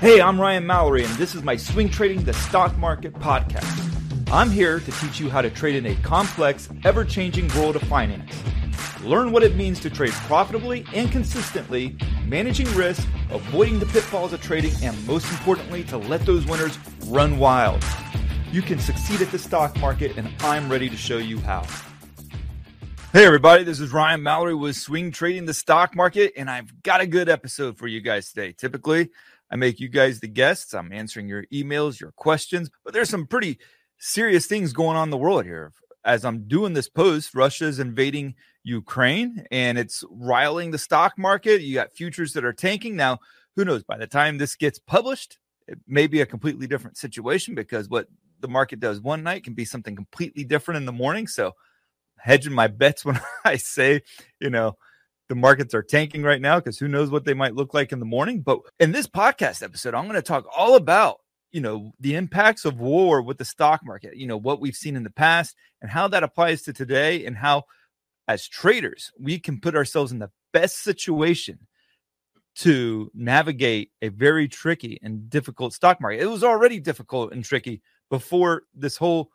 Hey, I'm Ryan Mallory, and this is my Swing Trading the Stock Market podcast. I'm here to teach you how to trade in a complex, ever changing world of finance. Learn what it means to trade profitably and consistently, managing risk, avoiding the pitfalls of trading, and most importantly, to let those winners run wild. You can succeed at the stock market, and I'm ready to show you how. Hey, everybody, this is Ryan Mallory with Swing Trading the Stock Market, and I've got a good episode for you guys today. Typically, I make you guys the guests. I'm answering your emails, your questions, but there's some pretty serious things going on in the world here. As I'm doing this post, Russia's invading Ukraine and it's riling the stock market. You got futures that are tanking. Now, who knows? By the time this gets published, it may be a completely different situation because what the market does one night can be something completely different in the morning. So, hedging my bets when I say, you know, the markets are tanking right now because who knows what they might look like in the morning. But in this podcast episode, I'm going to talk all about you know the impacts of war with the stock market you know what we've seen in the past and how that applies to today and how as traders we can put ourselves in the best situation to navigate a very tricky and difficult stock market it was already difficult and tricky before this whole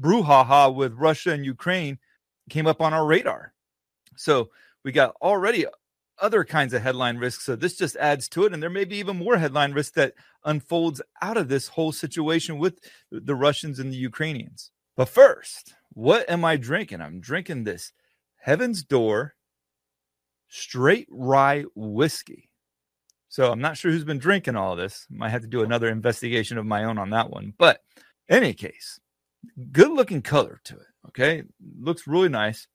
brouhaha with russia and ukraine came up on our radar so we got already other kinds of headline risks. So this just adds to it. And there may be even more headline risk that unfolds out of this whole situation with the Russians and the Ukrainians. But first, what am I drinking? I'm drinking this Heaven's Door straight rye whiskey. So I'm not sure who's been drinking all this. Might have to do another investigation of my own on that one. But any case, good looking color to it. Okay. Looks really nice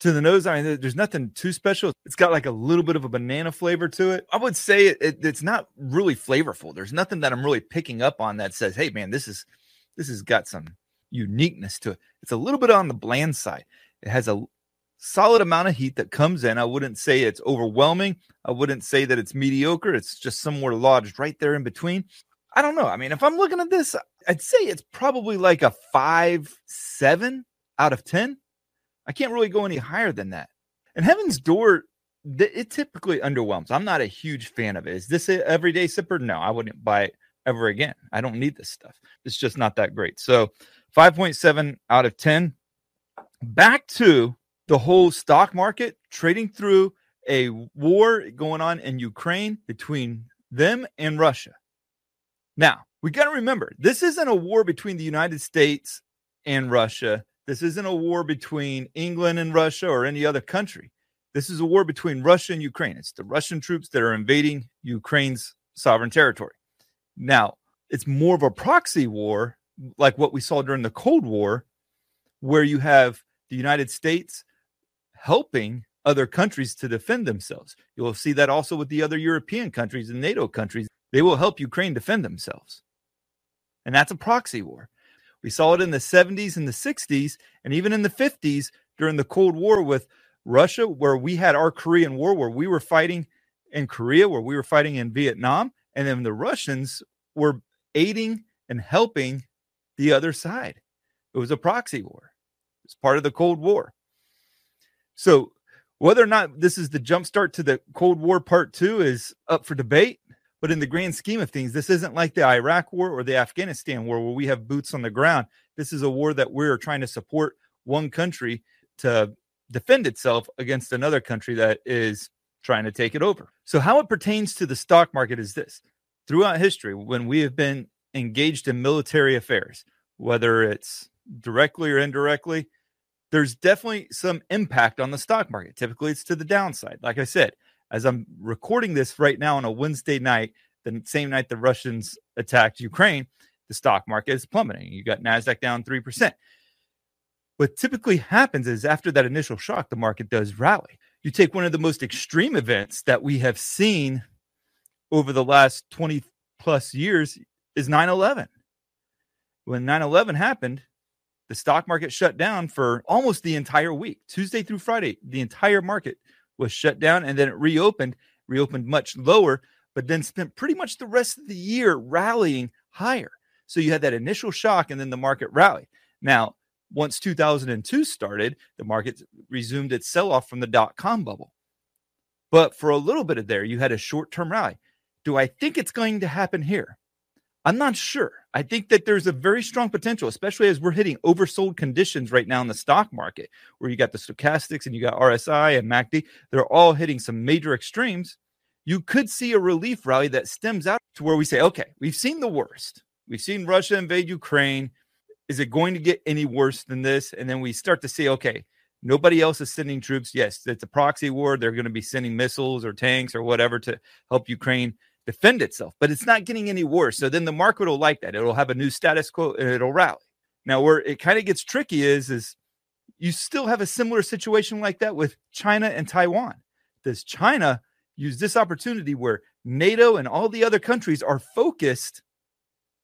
to the nose. I mean, there's nothing too special. It's got like a little bit of a banana flavor to it. I would say it, it, it's not really flavorful. There's nothing that I'm really picking up on that says, "Hey, man, this is this has got some uniqueness to it." It's a little bit on the bland side. It has a solid amount of heat that comes in. I wouldn't say it's overwhelming. I wouldn't say that it's mediocre. It's just somewhere lodged right there in between. I don't know. I mean, if I'm looking at this, I'd say it's probably like a five, seven out of 10. I can't really go any higher than that. And Heaven's Door, it typically underwhelms. I'm not a huge fan of it. Is this an everyday sipper? No, I wouldn't buy it ever again. I don't need this stuff. It's just not that great. So 5.7 out of 10. Back to the whole stock market trading through a war going on in Ukraine between them and Russia. Now, we got to remember this isn't a war between the United States and Russia this isn't a war between England and Russia or any other country. This is a war between Russia and Ukraine. It's the Russian troops that are invading Ukraine's sovereign territory. Now, it's more of a proxy war, like what we saw during the Cold War, where you have the United States helping other countries to defend themselves. You'll see that also with the other European countries and NATO countries. They will help Ukraine defend themselves. And that's a proxy war. We saw it in the 70s and the 60s, and even in the 50s during the Cold War with Russia, where we had our Korean War, where we were fighting in Korea, where we were fighting in Vietnam, and then the Russians were aiding and helping the other side. It was a proxy war. It's part of the Cold War. So whether or not this is the jumpstart to the Cold War part two is up for debate. But in the grand scheme of things, this isn't like the Iraq war or the Afghanistan war where we have boots on the ground. This is a war that we're trying to support one country to defend itself against another country that is trying to take it over. So, how it pertains to the stock market is this throughout history, when we have been engaged in military affairs, whether it's directly or indirectly, there's definitely some impact on the stock market. Typically, it's to the downside. Like I said, as I'm recording this right now on a Wednesday night, the same night the Russians attacked Ukraine, the stock market is plummeting. You got NASDAQ down 3%. what typically happens is after that initial shock, the market does rally. You take one of the most extreme events that we have seen over the last 20 plus years is 9 11. When 9 11 happened, the stock market shut down for almost the entire week, Tuesday through Friday. The entire market was shut down and then it reopened, reopened much lower, but then spent pretty much the rest of the year rallying higher. So you had that initial shock and then the market rallied. Now, once 2002 started, the market resumed its sell off from the dot com bubble. But for a little bit of there, you had a short term rally. Do I think it's going to happen here? I'm not sure. I think that there's a very strong potential, especially as we're hitting oversold conditions right now in the stock market, where you got the stochastics and you got RSI and MACD. They're all hitting some major extremes. You could see a relief rally that stems out to where we say, okay, we've seen the worst. We've seen Russia invade Ukraine. Is it going to get any worse than this? And then we start to see, okay, nobody else is sending troops. Yes, it's a proxy war. They're going to be sending missiles or tanks or whatever to help Ukraine defend itself, but it's not getting any worse. So then the market will like that. It'll have a new status quo and it'll rally. Now, where it kind of gets tricky is, is you still have a similar situation like that with China and Taiwan. Does China use this opportunity where NATO and all the other countries are focused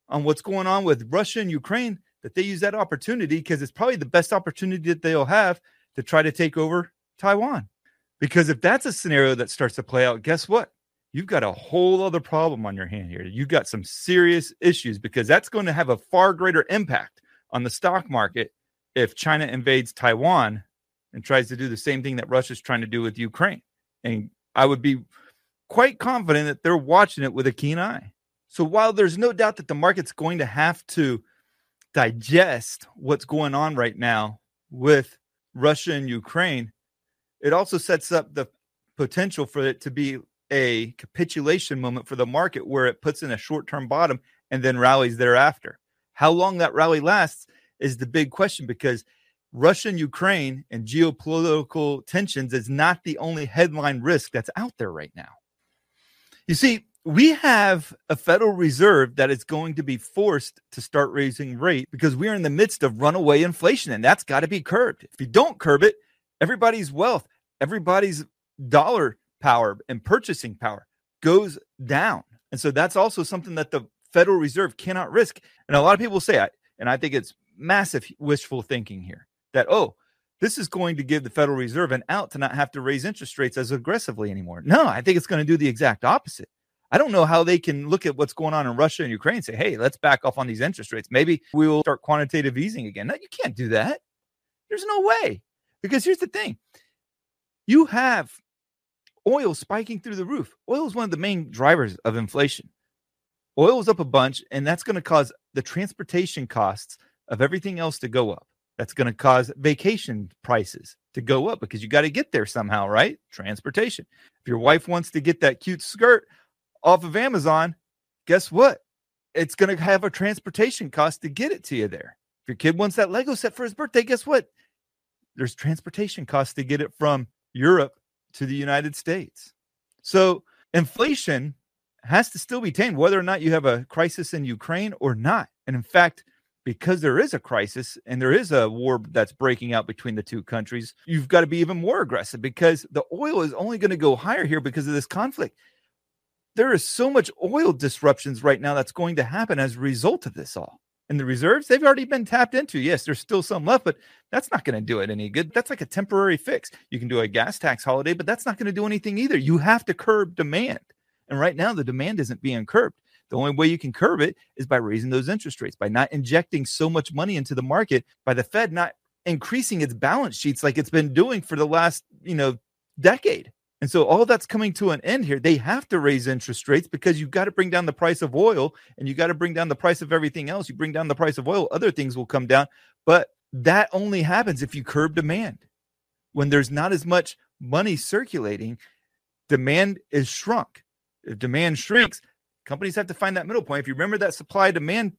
on what's going on with Russia and Ukraine? That they use that opportunity because it's probably the best opportunity that they'll have to try to take over Taiwan. Because if that's a scenario that starts to play out, guess what? You've got a whole other problem on your hand here. You've got some serious issues because that's going to have a far greater impact on the stock market if China invades Taiwan and tries to do the same thing that Russia's trying to do with Ukraine. And I would be quite confident that they're watching it with a keen eye. So while there's no doubt that the market's going to have to digest what's going on right now with Russia and Ukraine, it also sets up the potential for it to be a capitulation moment for the market where it puts in a short term bottom and then rallies thereafter. How long that rally lasts is the big question because Russia and Ukraine and geopolitical tensions is not the only headline risk that's out there right now. You see, we have a Federal Reserve that is going to be forced to start raising rate because we are in the midst of runaway inflation and that's got to be curbed. If you don't curb it, everybody's wealth, everybody's dollar power and purchasing power goes down. And so that's also something that the Federal Reserve cannot risk. And a lot of people say, and I think it's massive wishful thinking here that, oh, this is going to give the Federal Reserve an out to not have to raise interest rates as aggressively anymore. No, I think it's going to do the exact opposite. I don't know how they can look at what's going on in Russia and Ukraine and say, hey, let's back off on these interest rates. Maybe we will start quantitative easing again. No, you can't do that. There's no way. Because here's the thing you have oil spiking through the roof. Oil is one of the main drivers of inflation. Oil is up a bunch, and that's going to cause the transportation costs of everything else to go up. That's going to cause vacation prices to go up because you got to get there somehow, right? Transportation. If your wife wants to get that cute skirt off of Amazon, guess what? It's going to have a transportation cost to get it to you there. If your kid wants that Lego set for his birthday, guess what? There's transportation costs to get it from Europe to the United States. So inflation has to still be tamed, whether or not you have a crisis in Ukraine or not. And in fact, because there is a crisis and there is a war that's breaking out between the two countries, you've got to be even more aggressive because the oil is only going to go higher here because of this conflict. There is so much oil disruptions right now that's going to happen as a result of this all. And the reserves, they've already been tapped into. Yes, there's still some left, but that's not going to do it any good. That's like a temporary fix. You can do a gas tax holiday, but that's not going to do anything either. You have to curb demand. And right now, the demand isn't being curbed. The only way you can curb it is by raising those interest rates, by not injecting so much money into the market, by the Fed not increasing its balance sheets like it's been doing for the last, you know, decade. And so all that's coming to an end here. They have to raise interest rates because you've got to bring down the price of oil and you got to bring down the price of everything else. You bring down the price of oil, other things will come down. But that only happens if you curb demand. When there's not as much money circulating, demand is shrunk. If demand shrinks, companies have to find that middle point. If you remember that supply demand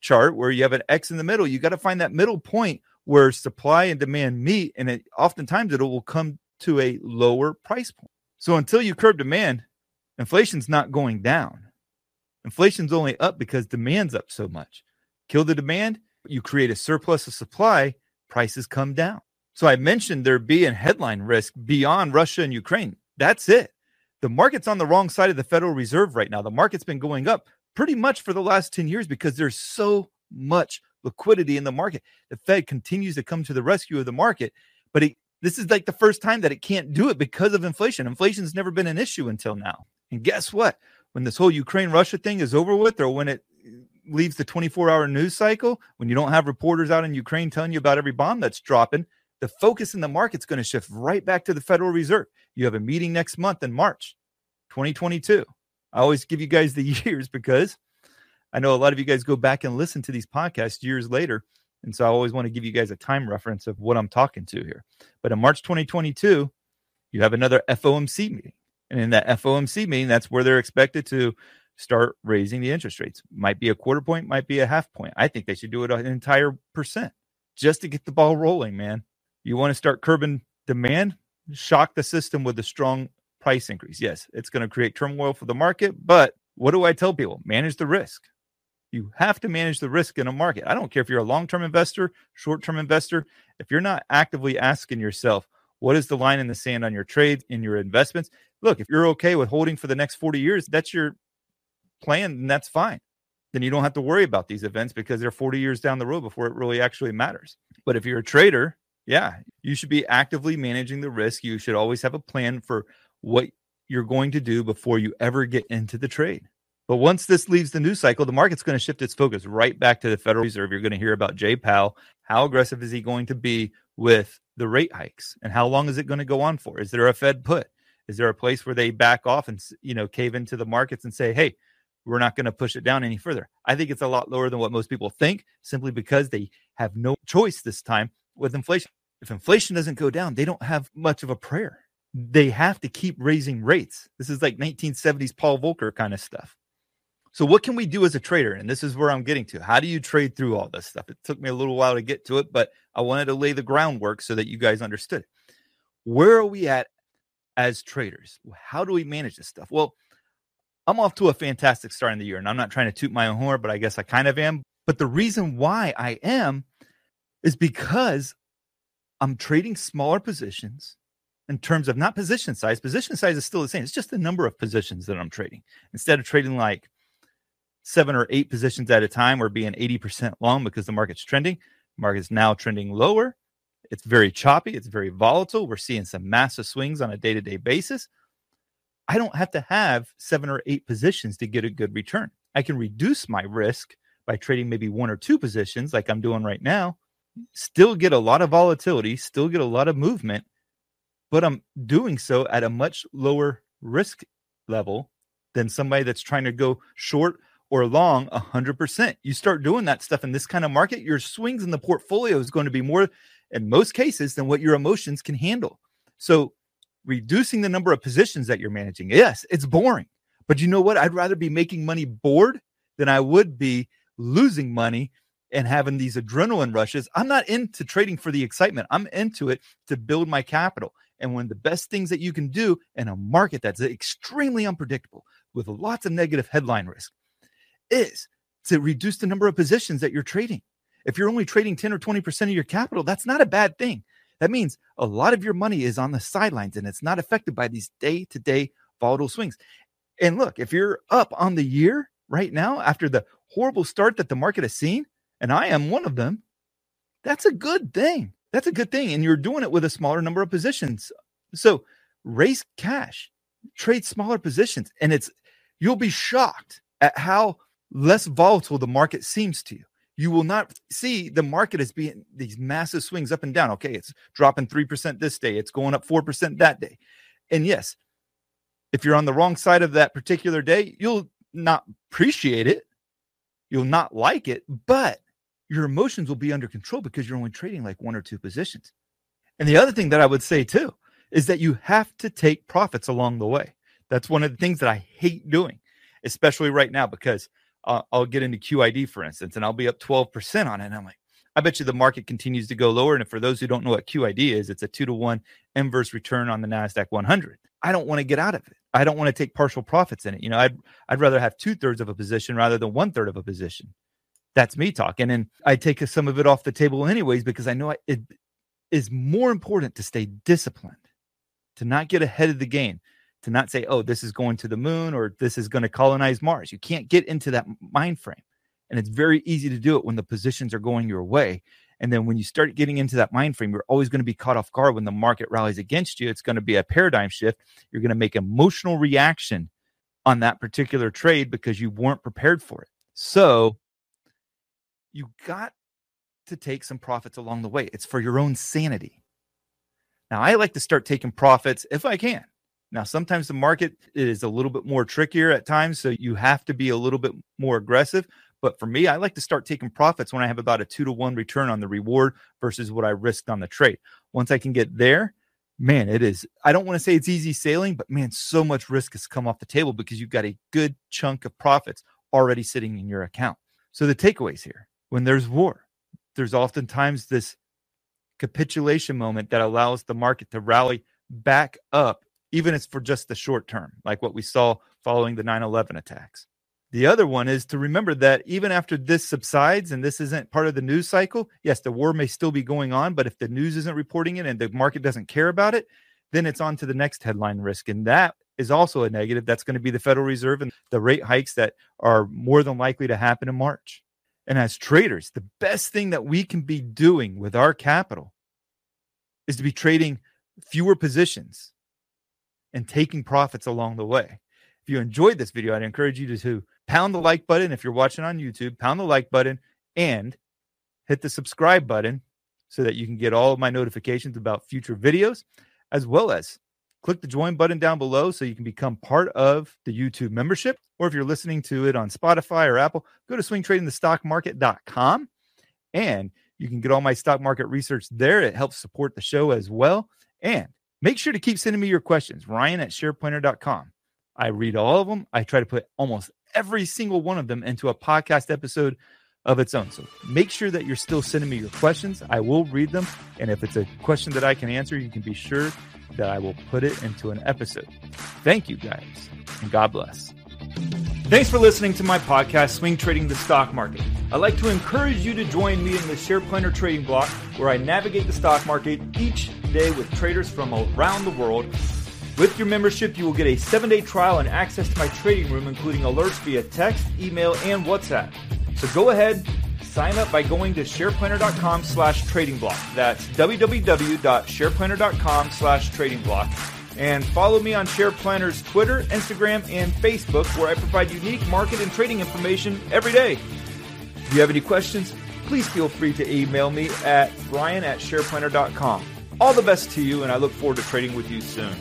chart where you have an X in the middle, you got to find that middle point where supply and demand meet. And it, oftentimes it will come to a lower price point. So until you curb demand, inflation's not going down. Inflation's only up because demand's up so much. Kill the demand, you create a surplus of supply, prices come down. So I mentioned there being headline risk beyond Russia and Ukraine. That's it. The market's on the wrong side of the Federal Reserve right now. The market's been going up pretty much for the last 10 years because there's so much liquidity in the market. The Fed continues to come to the rescue of the market, but it, this is like the first time that it can't do it because of inflation. Inflation's never been an issue until now. And guess what? When this whole Ukraine Russia thing is over with, or when it uh, leaves the 24 hour news cycle, when you don't have reporters out in Ukraine telling you about every bomb that's dropping, the focus in the market's going to shift right back to the Federal Reserve. You have a meeting next month in March 2022. I always give you guys the years because I know a lot of you guys go back and listen to these podcasts years later. And so I always want to give you guys a time reference of what I'm talking to here. But in March 2022, you have another FOMC meeting. And in that FOMC meeting, that's where they're expected to start raising the interest rates. Might be a quarter point, might be a half point. I think they should do it an entire percent just to get the ball rolling, man. You want to start curbing demand, shock the system with a strong price increase. Yes, it's going to create turmoil for the market, but what do I tell people? Manage the risk. You have to manage the risk in a market. I don't care if you're a long term investor, short term investor. If you're not actively asking yourself, what is the line in the sand on your trades, in your investments? Look, if you're okay with holding for the next 40 years, that's your plan, and that's fine. Then you don't have to worry about these events because they're 40 years down the road before it really actually matters. But if you're a trader, yeah, you should be actively managing the risk. You should always have a plan for what you're going to do before you ever get into the trade. But once this leaves the news cycle, the market's going to shift its focus right back to the Federal Reserve. You're going to hear about Jay Powell. How aggressive is he going to be with the rate hikes, and how long is it going to go on for? Is there a Fed put? Is there a place where they back off and you know cave into the markets and say, "Hey, we're not going to push it down any further"? I think it's a lot lower than what most people think, simply because they have no choice this time with inflation. If inflation doesn't go down, they don't have much of a prayer. They have to keep raising rates. This is like 1970s Paul Volcker kind of stuff. So, what can we do as a trader? And this is where I'm getting to. How do you trade through all this stuff? It took me a little while to get to it, but I wanted to lay the groundwork so that you guys understood. Where are we at as traders? How do we manage this stuff? Well, I'm off to a fantastic start in the year, and I'm not trying to toot my own horn, but I guess I kind of am. But the reason why I am is because I'm trading smaller positions in terms of not position size. Position size is still the same. It's just the number of positions that I'm trading. Instead of trading like seven or eight positions at a time or being 80% long because the market's trending. Market's now trending lower. It's very choppy. It's very volatile. We're seeing some massive swings on a day to day basis. I don't have to have seven or eight positions to get a good return. I can reduce my risk by trading maybe one or two positions like I'm doing right now, still get a lot of volatility, still get a lot of movement, but I'm doing so at a much lower risk level than somebody that's trying to go short or long 100%. You start doing that stuff in this kind of market, your swings in the portfolio is going to be more, in most cases, than what your emotions can handle. So, reducing the number of positions that you're managing, yes, it's boring. But you know what? I'd rather be making money bored than I would be losing money and having these adrenaline rushes. I'm not into trading for the excitement, I'm into it to build my capital. And one of the best things that you can do in a market that's extremely unpredictable with lots of negative headline risk is to reduce the number of positions that you're trading. If you're only trading 10 or 20% of your capital, that's not a bad thing. That means a lot of your money is on the sidelines and it's not affected by these day to day volatile swings. And look, if you're up on the year right now after the horrible start that the market has seen, and I am one of them, that's a good thing. That's a good thing. And you're doing it with a smaller number of positions. So raise cash, trade smaller positions, and it's you'll be shocked at how less volatile the market seems to you. You will not see the market as being these massive swings up and down. Okay, it's dropping 3% this day, it's going up 4% that day. And yes, if you're on the wrong side of that particular day, you'll not appreciate it. You'll not like it, but your emotions will be under control because you're only trading like one or two positions. And the other thing that I would say too is that you have to take profits along the way. That's one of the things that I hate doing, especially right now, because I'll get into QID, for instance, and I'll be up 12% on it. And I'm like, I bet you the market continues to go lower. And for those who don't know what QID is, it's a two to one inverse return on the NASDAQ 100. I don't want to get out of it. I don't want to take partial profits in it. You know, I'd, I'd rather have two thirds of a position rather than one third of a position. that's me talking. And I take some of it off the table anyways because I know it is more important to stay disciplined, to not get ahead of the game, to not say, oh, this is going to the moon or this is going to colonize Mars. You can't get into that mind frame. And it's very easy to do it when the positions are going your way. And then when you start getting into that mind frame, you're always going to be caught off guard when the market rallies against you. It's going to be a paradigm shift. You're going to make emotional reaction on that particular trade because you weren't prepared for it. So you got to take some profits along the way. It's for your own sanity. Now, I like to start taking profits if I can. Now, sometimes the market is a little bit more trickier at times, so you have to be a little bit more aggressive. But for me, I like to start taking profits when I have about a two to one return on the reward versus what I risked on the trade. Once I can get there, man, it is. I don't want to say it's easy sailing, but man, so much risk has come off the table because you've got a good chunk of profits already sitting in your account. So the takeaways here when there's war, there's oftentimes this capitulation moment that allows the market to rally back up, even if it's for just the short term, like what we saw following the 9 11 attacks. The other one is to remember that even after this subsides and this isn't part of the news cycle, yes, the war may still be going on, but if the news isn't reporting it and the market doesn't care about it, then it's on to the next headline risk. And that is also a negative. That's going to be the Federal Reserve and the rate hikes that are more than likely to happen in March. And as traders, the best thing that we can be doing with our capital is to be trading fewer positions and taking profits along the way. If you enjoyed this video, I'd encourage you to, to pound the like button. If you're watching on YouTube, pound the like button and hit the subscribe button so that you can get all of my notifications about future videos, as well as click the join button down below so you can become part of the YouTube membership. Or if you're listening to it on Spotify or Apple, go to swingtradingthestockmarket.com and you can get all my stock market research there. It helps support the show as well. And make sure to keep sending me your questions, Ryan at shareplanner.com. I read all of them. I try to put almost every single one of them into a podcast episode of its own. So make sure that you're still sending me your questions. I will read them. And if it's a question that I can answer, you can be sure that I will put it into an episode. Thank you guys, and God bless. Thanks for listening to my podcast, Swing Trading the Stock Market. I'd like to encourage you to join me in the Share Planner Trading Block, where I navigate the stock market each day with traders from around the world with your membership, you will get a seven day trial and access to my trading room, including alerts via text, email, and WhatsApp. So go ahead, sign up by going to shareplanner.com slash trading block. That's www.shareplanner.com slash trading block. And follow me on SharePlanner's Twitter, Instagram, and Facebook, where I provide unique market and trading information every day. If you have any questions, please feel free to email me at ryan at shareplanner.com. All the best to you, and I look forward to trading with you soon.